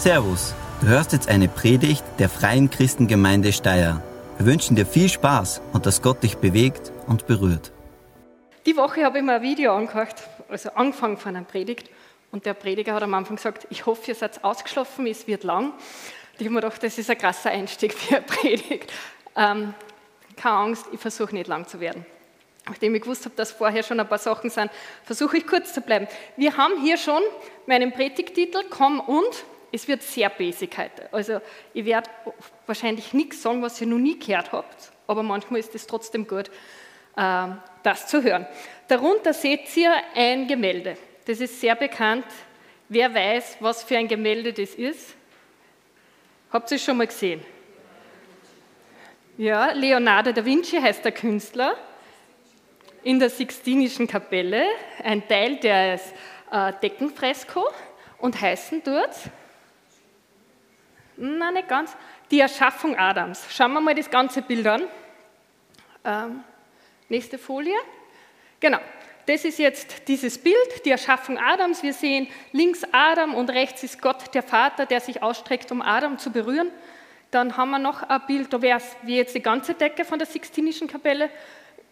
Servus, du hörst jetzt eine Predigt der Freien Christengemeinde Steyr. Wir wünschen dir viel Spaß und dass Gott dich bewegt und berührt. Die Woche habe ich mir ein Video angehört, also angefangen von einer Predigt. Und der Prediger hat am Anfang gesagt, ich hoffe, ihr seid ausgeschlafen, es wird lang. Ich habe mir gedacht, das ist ein krasser Einstieg für eine Predigt. Ähm, keine Angst, ich versuche nicht lang zu werden. Nachdem ich gewusst habe, dass vorher schon ein paar Sachen sind, versuche ich kurz zu bleiben. Wir haben hier schon meinen Predigtitel, Komm und. Es wird sehr basic heute. Also ich werde wahrscheinlich nichts sagen, was ihr noch nie gehört habt, aber manchmal ist es trotzdem gut, äh, das zu hören. Darunter seht ihr ein Gemälde. Das ist sehr bekannt. Wer weiß, was für ein Gemälde das ist? Habt ihr es schon mal gesehen? Ja, Leonardo da Vinci heißt der Künstler. In der Sixtinischen Kapelle, ein Teil des äh, Deckenfresko und heißen dort, nein, nicht ganz, die Erschaffung Adams. Schauen wir mal das ganze Bild an. Ähm, nächste Folie. Genau, das ist jetzt dieses Bild, die Erschaffung Adams. Wir sehen links Adam und rechts ist Gott, der Vater, der sich ausstreckt, um Adam zu berühren. Dann haben wir noch ein Bild, da wäre es wie jetzt die ganze Decke von der Sixtinischen Kapelle.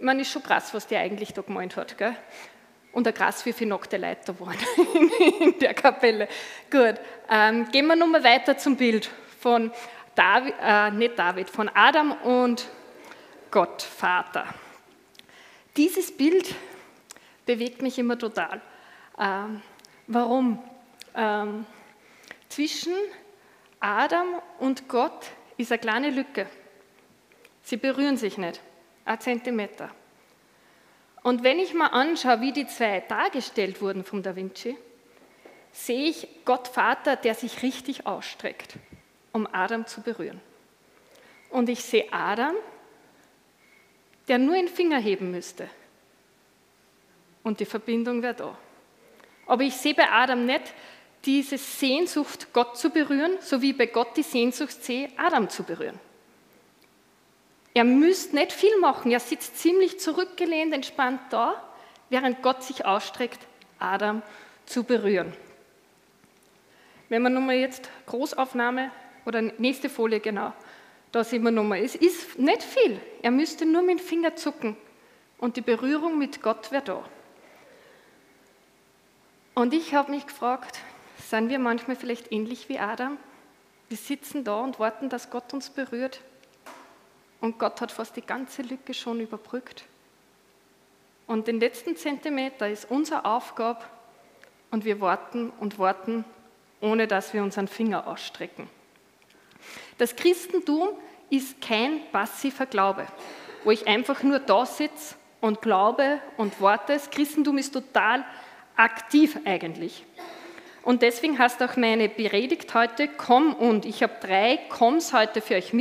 Man ist schon krass, was der eigentlich da gemeint hat. Gell? Und ein viele nackte Leute da waren in der Kapelle. Gut, ähm, gehen wir nochmal weiter zum Bild von David, äh, nicht David, von Adam und Gott, Vater. Dieses Bild bewegt mich immer total. Ähm, warum? Ähm, zwischen Adam und Gott ist eine kleine Lücke. Sie berühren sich nicht, ein Zentimeter. Und wenn ich mal anschaue, wie die zwei dargestellt wurden vom Da Vinci, sehe ich Gott Vater, der sich richtig ausstreckt, um Adam zu berühren. Und ich sehe Adam, der nur den Finger heben müsste. Und die Verbindung wäre da. Aber ich sehe bei Adam nicht diese Sehnsucht, Gott zu berühren, so wie bei Gott die Sehnsucht sehe, Adam zu berühren. Er müsste nicht viel machen, er sitzt ziemlich zurückgelehnt, entspannt da, während Gott sich ausstreckt, Adam zu berühren. Wenn man nochmal jetzt Großaufnahme oder nächste Folie genau, da sehen wir nochmal, es ist nicht viel. Er müsste nur mit dem Finger zucken und die Berührung mit Gott wäre da. Und ich habe mich gefragt, sind wir manchmal vielleicht ähnlich wie Adam? Wir sitzen da und warten, dass Gott uns berührt. Und Gott hat fast die ganze Lücke schon überbrückt. Und den letzten Zentimeter ist unsere Aufgabe und wir warten und warten, ohne dass wir unseren Finger ausstrecken. Das Christentum ist kein passiver Glaube, wo ich einfach nur da sitze und glaube und warte. Das Christentum ist total aktiv eigentlich. Und deswegen heißt auch meine Predigt heute Komm und. Ich habe drei Komms heute für euch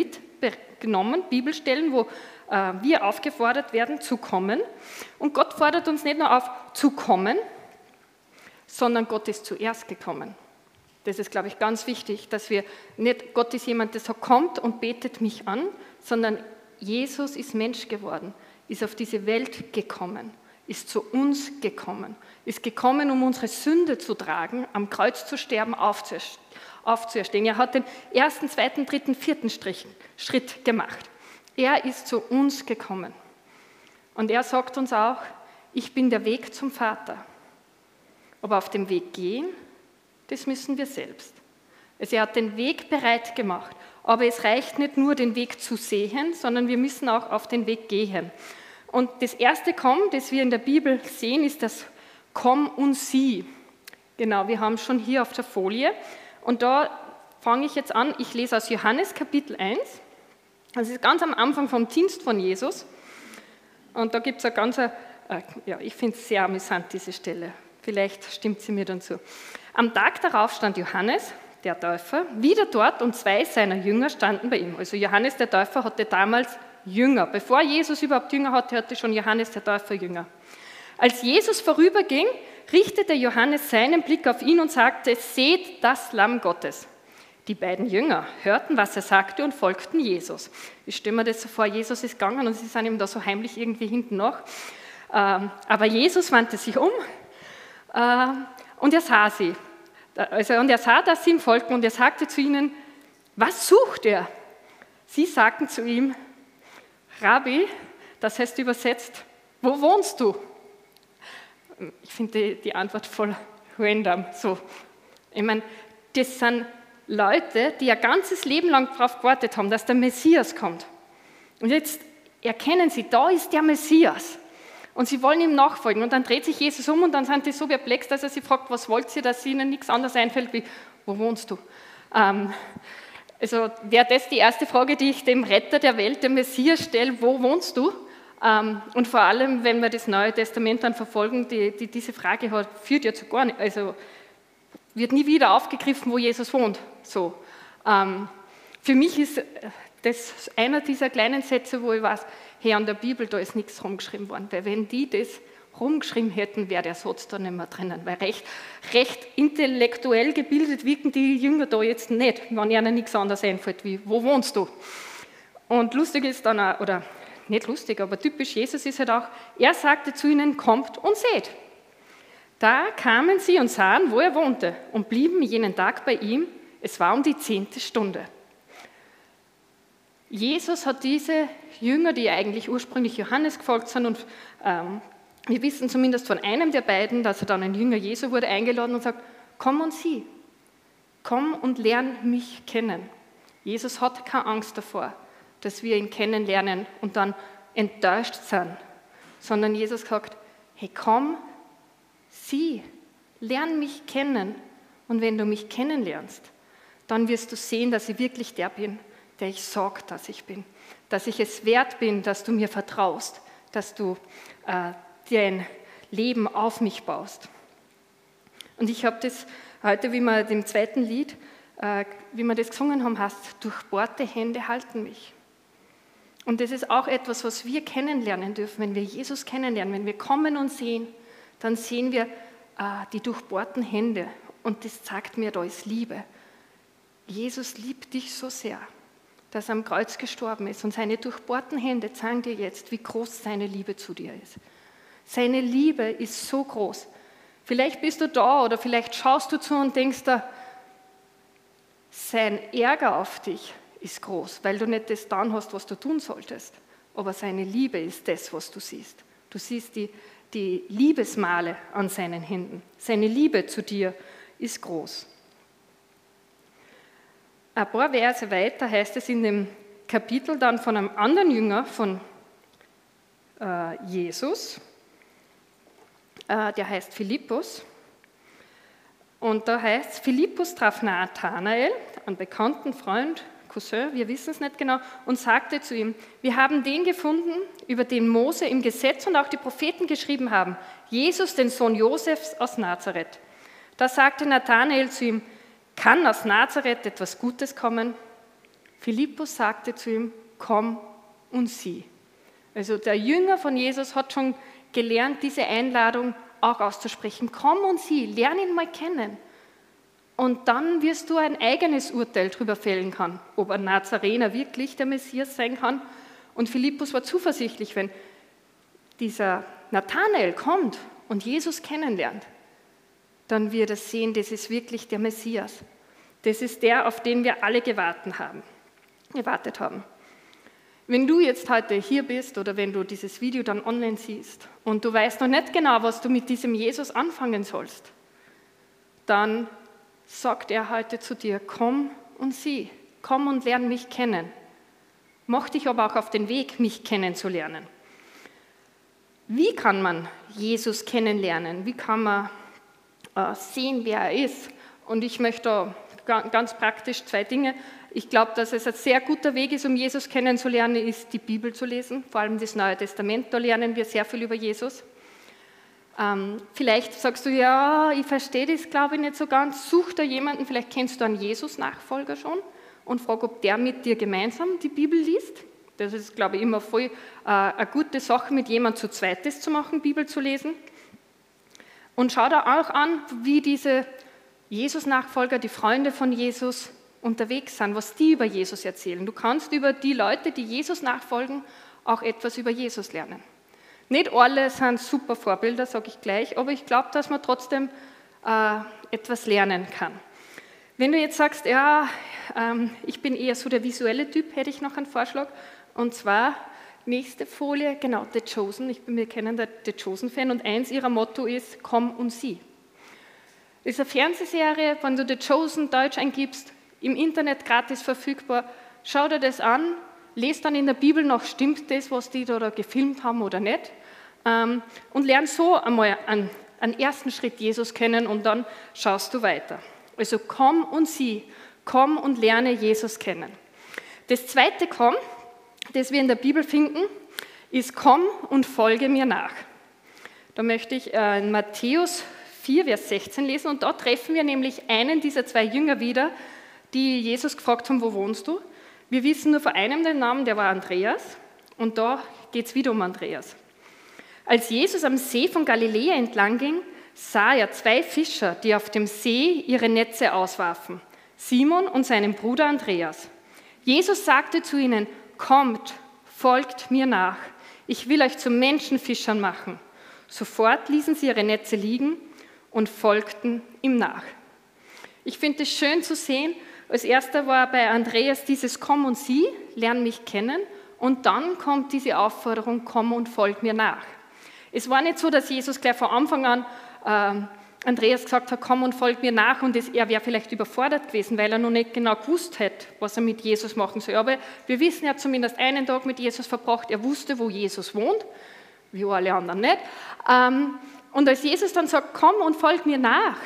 mitgenommen, Bibelstellen, wo äh, wir aufgefordert werden zu kommen. Und Gott fordert uns nicht nur auf zu kommen, sondern Gott ist zuerst gekommen. Das ist, glaube ich, ganz wichtig, dass wir nicht, Gott ist jemand, der so kommt und betet mich an, sondern Jesus ist Mensch geworden, ist auf diese Welt gekommen, ist zu uns gekommen, ist gekommen, um unsere Sünde zu tragen, am Kreuz zu sterben, aufzuerstehen. Er hat den ersten, zweiten, dritten, vierten Schritt gemacht. Er ist zu uns gekommen. Und er sagt uns auch, ich bin der Weg zum Vater. Aber auf dem Weg gehen, das müssen wir selbst. Also er hat den Weg bereit gemacht. Aber es reicht nicht nur, den Weg zu sehen, sondern wir müssen auch auf den Weg gehen. Und das erste Komm, das wir in der Bibel sehen, ist das komm und sieh. Genau, wir haben schon hier auf der Folie. Und da fange ich jetzt an, ich lese aus Johannes Kapitel 1. Das ist ganz am Anfang vom Dienst von Jesus. Und da gibt es eine ganz, äh, ja, ich finde es sehr amüsant, diese Stelle. Vielleicht stimmt sie mir dann zu. Am Tag darauf stand Johannes, der Täufer, wieder dort und zwei seiner Jünger standen bei ihm. Also Johannes der Täufer hatte damals Jünger. Bevor Jesus überhaupt Jünger hatte, hatte schon Johannes der Täufer Jünger. Als Jesus vorüberging, richtete Johannes seinen Blick auf ihn und sagte, seht das Lamm Gottes. Die beiden Jünger hörten, was er sagte und folgten Jesus. Ich stelle mir das so vor, Jesus ist gegangen und sie sind ihm da so heimlich irgendwie hinten noch. Ähm, aber Jesus wandte sich um äh, und er sah sie. also, und er sah, dass sie ihm folgten und er sagte zu ihnen, was sucht er? Sie sagten zu ihm, Rabbi, das heißt übersetzt, wo wohnst du? Ich finde die, die Antwort voll random. So. Ich meine, das sind Leute, die ihr ganzes Leben lang darauf gewartet haben, dass der Messias kommt. Und jetzt erkennen sie, da ist der Messias. Und sie wollen ihm nachfolgen. Und dann dreht sich Jesus um und dann sind die so perplex, dass er sie fragt, was wollt ihr, dass ihnen nichts anderes einfällt wie, wo wohnst du? Ähm, also wäre das die erste Frage, die ich dem Retter der Welt, dem Messias stelle, wo wohnst du? Ähm, und vor allem, wenn wir das Neue Testament dann verfolgen, die, die diese Frage hat, führt ja zu gar nicht, also wird nie wieder aufgegriffen, wo Jesus wohnt. So. Ähm, für mich ist das einer dieser kleinen Sätze, wo ich weiß, hey, an der Bibel, da ist nichts rumgeschrieben worden, weil wenn die das rumgeschrieben hätten, wäre der Satz da nicht mehr drinnen, weil recht, recht intellektuell gebildet wirken die Jünger da jetzt nicht, wenn ihnen nichts anderes einfällt, wie, wo wohnst du? Und lustig ist dann auch, oder nicht lustig, aber typisch Jesus ist halt auch, er sagte zu ihnen, kommt und seht. Da kamen sie und sahen, wo er wohnte und blieben jenen Tag bei ihm. Es war um die zehnte Stunde. Jesus hat diese Jünger, die eigentlich ursprünglich Johannes gefolgt sind, und ähm, wir wissen zumindest von einem der beiden, dass er dann ein Jünger Jesu wurde, eingeladen und sagt, komm und sieh, komm und lern mich kennen. Jesus hat keine Angst davor, dass wir ihn kennenlernen und dann enttäuscht sind, sondern Jesus sagt, hey, komm, sieh, lern mich kennen und wenn du mich kennenlernst, dann wirst du sehen, dass ich wirklich der bin, der ich sage, dass ich bin, dass ich es wert bin, dass du mir vertraust, dass du äh, dein Leben auf mich baust. Und ich habe das heute, wie wir dem zweiten Lied, äh, wie wir das gesungen haben, heißt, durchbohrte Hände halten mich. Und das ist auch etwas, was wir kennenlernen dürfen, wenn wir Jesus kennenlernen, wenn wir kommen und sehen, dann sehen wir äh, die durchbohrten Hände und das sagt mir, da ist Liebe. Jesus liebt dich so sehr dass er am Kreuz gestorben ist. Und seine durchbohrten Hände zeigen dir jetzt, wie groß seine Liebe zu dir ist. Seine Liebe ist so groß. Vielleicht bist du da oder vielleicht schaust du zu und denkst da, sein Ärger auf dich ist groß, weil du nicht das getan hast, was du tun solltest. Aber seine Liebe ist das, was du siehst. Du siehst die, die Liebesmale an seinen Händen. Seine Liebe zu dir ist groß. Ein paar Verse weiter heißt es in dem Kapitel dann von einem anderen Jünger von äh, Jesus, äh, der heißt Philippus. Und da heißt es, Philippus traf Nathanael, einen bekannten Freund, Cousin, wir wissen es nicht genau, und sagte zu ihm, wir haben den gefunden, über den Mose im Gesetz und auch die Propheten geschrieben haben, Jesus, den Sohn Josefs aus Nazareth. Da sagte Nathanael zu ihm, kann aus Nazareth etwas Gutes kommen? Philippus sagte zu ihm, komm und sieh. Also der Jünger von Jesus hat schon gelernt, diese Einladung auch auszusprechen. Komm und sieh, lern ihn mal kennen. Und dann wirst du ein eigenes Urteil darüber fällen können, ob ein Nazarener wirklich der Messias sein kann. Und Philippus war zuversichtlich, wenn dieser Nathanael kommt und Jesus kennenlernt, dann wird er sehen, das ist wirklich der Messias. Das ist der, auf den wir alle gewartet haben. Gewartet haben. Wenn du jetzt heute hier bist oder wenn du dieses Video dann online siehst und du weißt noch nicht genau, was du mit diesem Jesus anfangen sollst, dann sagt er heute zu dir, komm und sieh, komm und lern mich kennen. Mach dich aber auch auf den Weg, mich kennenzulernen. Wie kann man Jesus kennenlernen? Wie kann man äh, sehen, wer er ist. Und ich möchte ganz praktisch zwei Dinge. Ich glaube, dass es ein sehr guter Weg ist, um Jesus kennenzulernen, ist die Bibel zu lesen, vor allem das Neue Testament. Da lernen wir sehr viel über Jesus. Ähm, vielleicht sagst du, ja, ich verstehe das, glaube ich, nicht so ganz. Such da jemanden, vielleicht kennst du einen Jesus-Nachfolger schon und frag, ob der mit dir gemeinsam die Bibel liest. Das ist, glaube ich, immer voll äh, eine gute Sache, mit jemandem zu zweites zu machen, Bibel zu lesen. Und schau da auch an, wie diese Jesus-Nachfolger, die Freunde von Jesus unterwegs sind, was die über Jesus erzählen. Du kannst über die Leute, die Jesus nachfolgen, auch etwas über Jesus lernen. Nicht alle sind super Vorbilder, sage ich gleich, aber ich glaube, dass man trotzdem äh, etwas lernen kann. Wenn du jetzt sagst, ja, ähm, ich bin eher so der visuelle Typ, hätte ich noch einen Vorschlag. Und zwar nächste Folie, genau, The Chosen. Ich bin mir kennender The Chosen-Fan und eins ihrer Motto ist, komm und sieh. Das ist eine Fernsehserie, wenn du The Chosen Deutsch eingibst, im Internet gratis verfügbar. Schau dir das an, lese dann in der Bibel noch, stimmt das, was die da gefilmt haben oder nicht. Ähm, und lern so einmal einen, einen ersten Schritt Jesus kennen und dann schaust du weiter. Also komm und sieh, komm und lerne Jesus kennen. Das zweite Komm, das wir in der Bibel finden, ist komm und folge mir nach. Da möchte ich äh, in Matthäus 4, Vers 16 lesen und dort treffen wir nämlich einen dieser zwei Jünger wieder, die Jesus gefragt haben, wo wohnst du? Wir wissen nur von einem den Namen, der war Andreas und da geht es wieder um Andreas. Als Jesus am See von Galiläa entlang ging, sah er zwei Fischer, die auf dem See ihre Netze auswarfen, Simon und seinen Bruder Andreas. Jesus sagte zu ihnen, kommt, folgt mir nach, ich will euch zu Menschenfischern machen. Sofort ließen sie ihre Netze liegen und folgten ihm nach. Ich finde es schön zu sehen, als erster war bei Andreas dieses Komm und sieh, lern mich kennen und dann kommt diese Aufforderung, komm und folg mir nach. Es war nicht so, dass Jesus gleich von Anfang an ähm, Andreas gesagt hat, komm und folg mir nach und er wäre vielleicht überfordert gewesen, weil er noch nicht genau gewusst hätte, was er mit Jesus machen soll. Aber wir wissen, er hat zumindest einen Tag mit Jesus verbracht, er wusste, wo Jesus wohnt, wie alle anderen nicht. Ähm, und als Jesus dann sagt, komm und folg mir nach,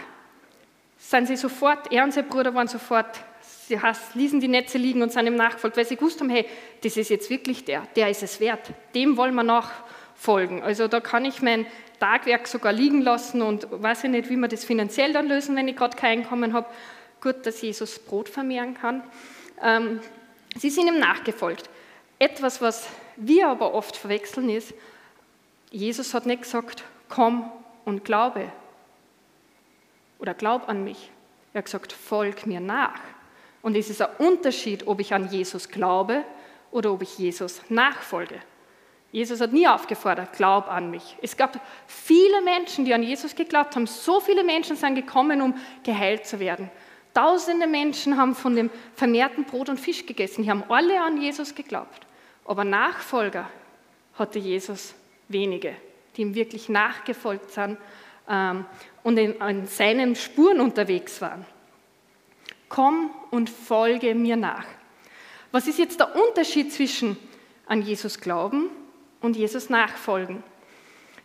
sind sie sofort, er und sein Bruder waren sofort, sie ließen die Netze liegen und sind ihm nachgefolgt, weil sie gewusst haben, hey, das ist jetzt wirklich der, der ist es wert, dem wollen wir nachfolgen. Also da kann ich mein Tagwerk sogar liegen lassen und weiß ich nicht, wie wir das finanziell dann lösen, wenn ich gerade kein Einkommen habe. Gut, dass Jesus Brot vermehren kann. Ähm, sie sind ihm nachgefolgt. Etwas, was wir aber oft verwechseln, ist, Jesus hat nicht gesagt, komm und glaube oder glaub an mich. Er hat gesagt, folg mir nach. Und es ist ein Unterschied, ob ich an Jesus glaube oder ob ich Jesus nachfolge. Jesus hat nie aufgefordert, glaub an mich. Es gab viele Menschen, die an Jesus geglaubt haben. So viele Menschen sind gekommen, um geheilt zu werden. Tausende Menschen haben von dem vermehrten Brot und Fisch gegessen. Die haben alle an Jesus geglaubt. Aber Nachfolger hatte Jesus wenige, die ihm wirklich nachgefolgt sind ähm, und in, in seinen Spuren unterwegs waren. Komm und folge mir nach. Was ist jetzt der Unterschied zwischen an Jesus glauben und Jesus nachfolgen.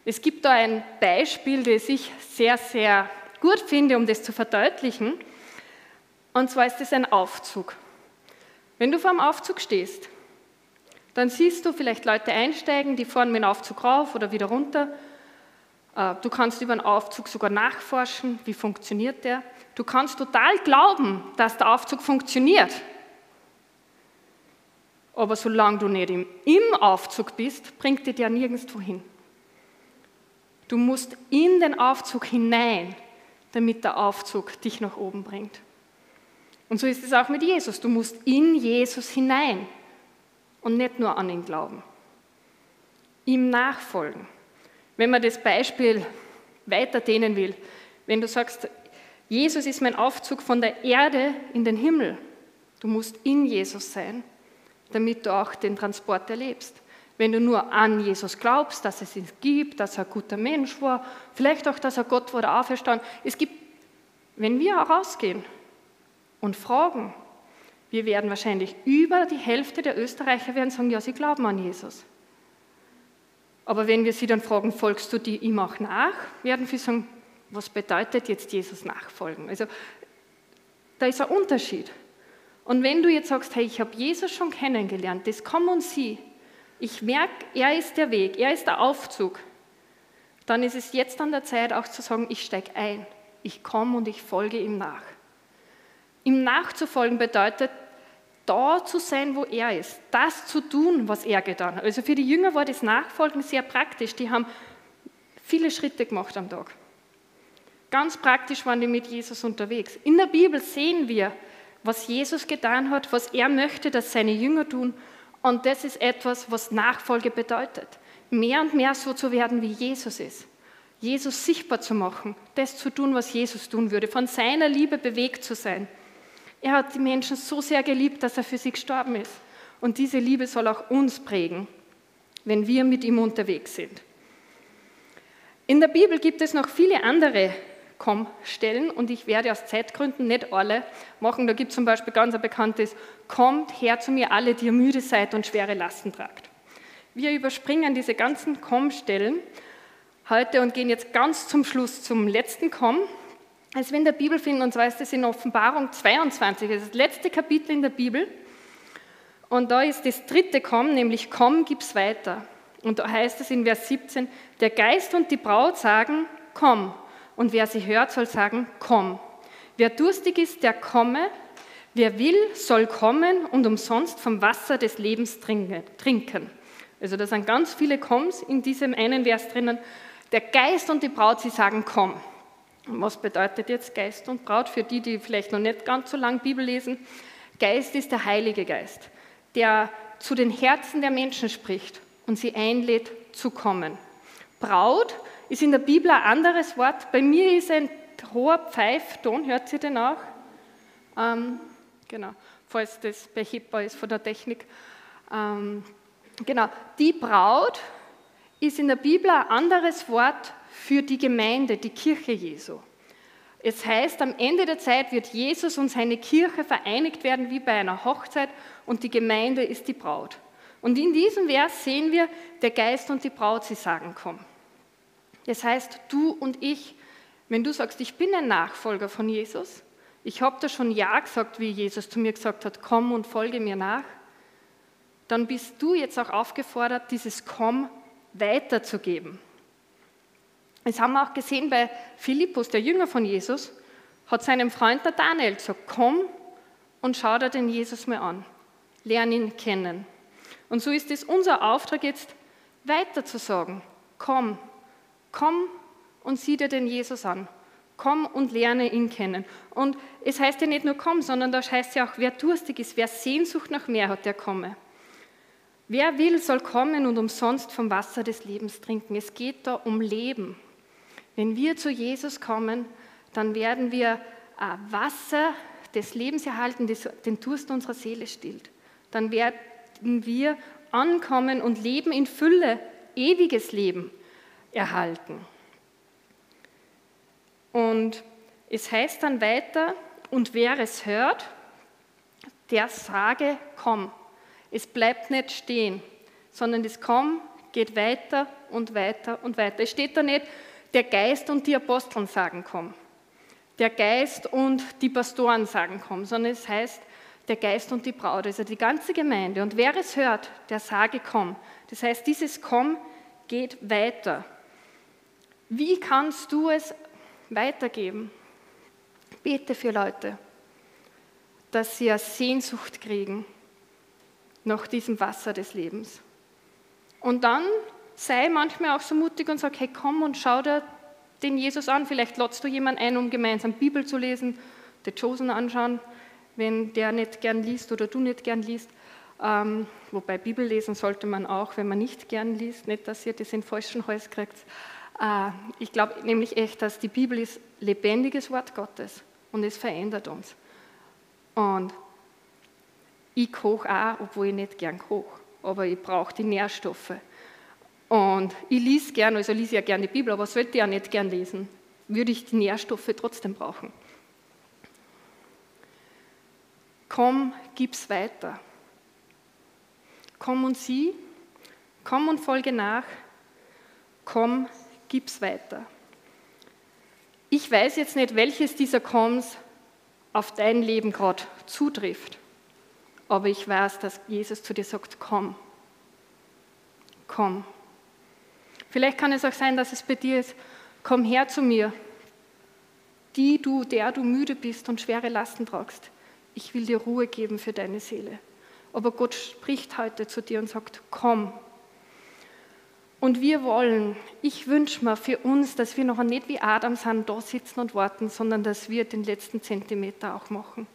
Es gibt da ein Beispiel, das ich sehr, sehr gut finde, um das zu verdeutlichen. Und zwar ist es ein Aufzug. Wenn du vor dem Aufzug stehst, dann siehst du vielleicht Leute einsteigen, die fahren mit dem Aufzug rauf oder wieder runter. Äh, du kannst über den Aufzug sogar nachforschen, wie funktioniert der. Du kannst total glauben, dass der Aufzug funktioniert. Aber solange du nicht im, Aufzug bist, bringt dir der nirgendwo hin. Du musst in den Aufzug hinein, damit der Aufzug dich nach oben bringt. Und so ist es auch mit Jesus. Du musst in Jesus hinein und nicht nur an ihn glauben. Ihm nachfolgen. Wenn man das Beispiel weiter dehnen will, wenn du sagst, Jesus ist mein Aufzug von der Erde in den Himmel, du musst in Jesus sein damit du auch den Transport erlebst. Wenn du nur an Jesus glaubst, dass es ihn gibt, dass er ein guter Mensch war, vielleicht auch, dass er Gott wurde auferstanden. Es gibt, wenn wir rausgehen und fragen, wir werden wahrscheinlich über die Hälfte der Österreicher werden sagen, ja, sie glauben an Jesus. Aber wenn wir sie dann fragen, folgst du die ihm auch nach, werden sie sagen, was bedeutet jetzt Jesus nachfolgen? Also da ist ein Unterschied. Und wenn du jetzt sagst, hey, ich habe Jesus schon kennengelernt, das komm und sieh, ich merke, er ist der Weg, er ist der Aufzug, dann ist es jetzt an der Zeit auch zu sagen, ich steige ein, ich komme und ich folge ihm nach. Ihm nachzufolgen bedeutet, da zu sein, wo er ist, das zu tun, was er getan hat. Also für die Jünger war das Nachfolgen sehr praktisch. Die haben viele Schritte gemacht am Tag. Ganz praktisch waren die mit Jesus unterwegs. In der Bibel sehen wir, was Jesus getan hat, was er möchte, dass seine Jünger tun. Und das ist etwas, was Nachfolge bedeutet. Mehr und mehr so zu werden, wie Jesus ist. Jesus sichtbar zu machen, das zu tun, was Jesus tun würde, von seiner Liebe bewegt zu sein. Er hat die Menschen so sehr geliebt, dass er für sie gestorben ist. Und diese Liebe soll auch uns prägen, wenn wir mit ihm unterwegs sind. In der Bibel gibt es noch viele andere Komm-Stellen und ich werde aus Zeitgründen nicht alle machen. Da gibt es zum Beispiel ganz ein bekanntes Kommt her zu mir alle, die ihr müde seid und schwere Lasten tragt. Wir überspringen diese ganzen Komm-Stellen heute und gehen jetzt ganz zum Schluss zum letzten Komm. Als wir in der Bibel finden, und zwar ist das in Offenbarung 22, das ist das letzte Kapitel in der Bibel. Und da ist das dritte Komm, nämlich Komm, gib's weiter. Und da heißt es in Vers 17, der Geist und die Braut sagen, komm. Und wer sie hört, soll sagen, komm. Wer durstig ist, der komme. Wer will, soll kommen und umsonst vom Wasser des Lebens trinken. Also da sind ganz viele Komms in diesem einen Vers drinnen. Der Geist und die Braut, sie sagen, komm. Was bedeutet jetzt Geist und Braut für die, die vielleicht noch nicht ganz so lange Bibel lesen? Geist ist der Heilige Geist, der zu den Herzen der Menschen spricht und sie einlädt zu kommen. Braut ist in der Bibel ein anderes Wort. Bei mir ist ein hoher Pfeifton, hört sie den auch? Ähm, genau, falls das behebbar ist von der Technik. Ähm, genau, die Braut ist in der Bibel ein anderes Wort für die Gemeinde, die Kirche Jesu. Es heißt, am Ende der Zeit wird Jesus und seine Kirche vereinigt werden wie bei einer Hochzeit und die Gemeinde ist die Braut. Und in diesem Vers sehen wir, der Geist und die Braut, sie sagen, komm. Das heißt, du und ich, wenn du sagst, ich bin ein Nachfolger von Jesus, ich habe da schon Ja gesagt, wie Jesus zu mir gesagt hat, komm und folge mir nach, dann bist du jetzt auch aufgefordert, dieses Komm weiterzugeben. Das haben wir auch gesehen bei Philippus, der Jünger von Jesus, hat seinem Freund Daniel gesagt, komm und schau dir den Jesus mal an, lern ihn kennen. Und so ist es unser Auftrag jetzt, weiter zu sagen, komm, komm und sieh dir den Jesus an. Komm und lerne ihn kennen. Und es heißt ja nicht nur komm, sondern da heißt ja auch, wer durstig ist, wer Sehnsucht nach mehr hat, der komme. Wer will, soll kommen und umsonst vom Wasser des Lebens trinken. Es geht da um Leben. Wenn wir zu Jesus kommen, dann werden wir äh, Wasser des Lebens erhalten, das den Durst unserer Seele stillt. Dann werden wir ankommen und Leben in Fülle, ewiges Leben erhalten. Und es heißt dann weiter, und wer es hört, der sage, komm. Es bleibt nicht stehen, sondern das Komm geht weiter und weiter und weiter. Es steht da nicht, der Geist und die Aposteln sagen, komm. Der Geist und die Pastoren sagen, komm, sondern es heißt, der Geist und die Braut, also die ganze Gemeinde. Und wer es hört, der sage, komm. Das heißt, dieses Komm geht weiter. Wie kannst du es weitergeben? Bete für Leute, dass sie eine Sehnsucht kriegen nach diesem Wasser des Lebens. Und dann sei manchmal auch so mutig und sag, hey, komm und schau dir den Jesus an. Vielleicht lotst du jemanden ein, um gemeinsam Bibel zu lesen, The Chosen anschauen, wenn der nicht gern liest oder du nicht gern liest. Ähm, wobei Bibel lesen sollte man auch, wenn man nicht gern liest, nicht, dass ihr das in falschen Hals kriegt. Äh, ich glaube nämlich echt, dass die Bibel ist lebendiges Wort Gottes und es verändert uns. Und ich koche auch, obwohl ich nicht gern koche, aber ich brauche die Nährstoffe. Und ich lese gern, also lese ja gerne die Bibel, aber sollte ich ja nicht gern lesen, würde ich die Nährstoffe trotzdem brauchen. Komm, gib's weiter. Komm und sieh, komm und folge nach, komm, gib's weiter. Ich weiß jetzt nicht, welches dieser Komms auf dein Leben gerade zutrifft, aber ich weiß, dass Jesus zu dir sagt, komm, komm. Vielleicht kann es auch sein, dass es bei dir ist, komm her zu mir, die du, der du müde bist und schwere Lasten tragst. Ich will dir Ruhe geben für deine Seele. Aber Gott spricht heute zu dir und sagt, komm. Und wir wollen, ich wünsche mir für uns, dass wir noch nicht wie Adam sind, da sitzen und warten, sondern dass wir den letzten Zentimeter auch machen.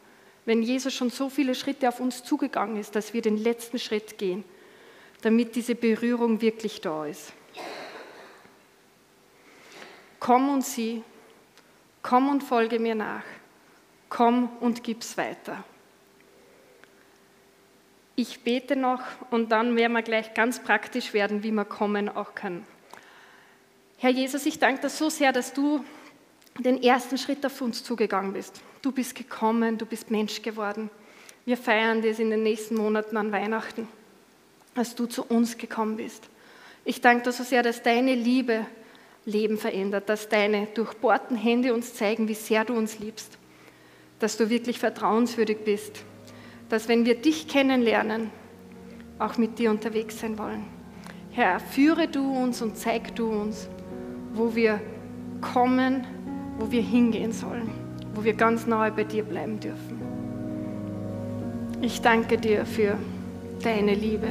Wenn Jesus schon so viele Schritte auf uns zugegangen ist, dass wir den letzten Schritt gehen, damit diese Berührung wirklich da ist. Komm und sieh, komm und folge mir nach, komm und gib's weiter. Ich bete noch und dann werden wir gleich ganz praktisch werden, wie wir kommen auch können. Herr Jesus, ich danke dir so sehr, dass du den ersten Schritt auf uns zugegangen bist. Du bist gekommen, du bist Mensch geworden. Wir feiern das in den nächsten Monaten an Weihnachten, als du zu uns gekommen bist. Ich danke dir so sehr, dass deine Liebe Leben verändert, dass deine durchbohrten Hände uns zeigen, wie sehr du uns liebst, dass du wirklich vertrauenswürdig bist, dass wenn wir dich kennenlernen, auch mit dir unterwegs sein wollen. Herr, führe du uns und zeig du uns, wo wir kommen, wo wir hingehen sollen, wo wir ganz nahe bei dir bleiben dürfen. Ich danke dir für deine Liebe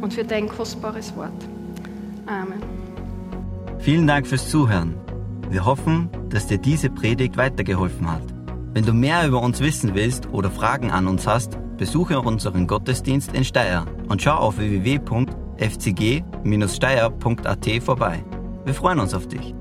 und für dein kostbares Wort. Amen. Vielen Dank fürs Zuhören. Wir hoffen, dass dir diese Predigt weitergeholfen hat. Wenn du mehr über uns wissen willst oder Fragen an uns hast, besuche unseren Gottesdienst in Steyr und schau auf www.fcg-steyr.at vorbei. Wir freuen uns auf dich.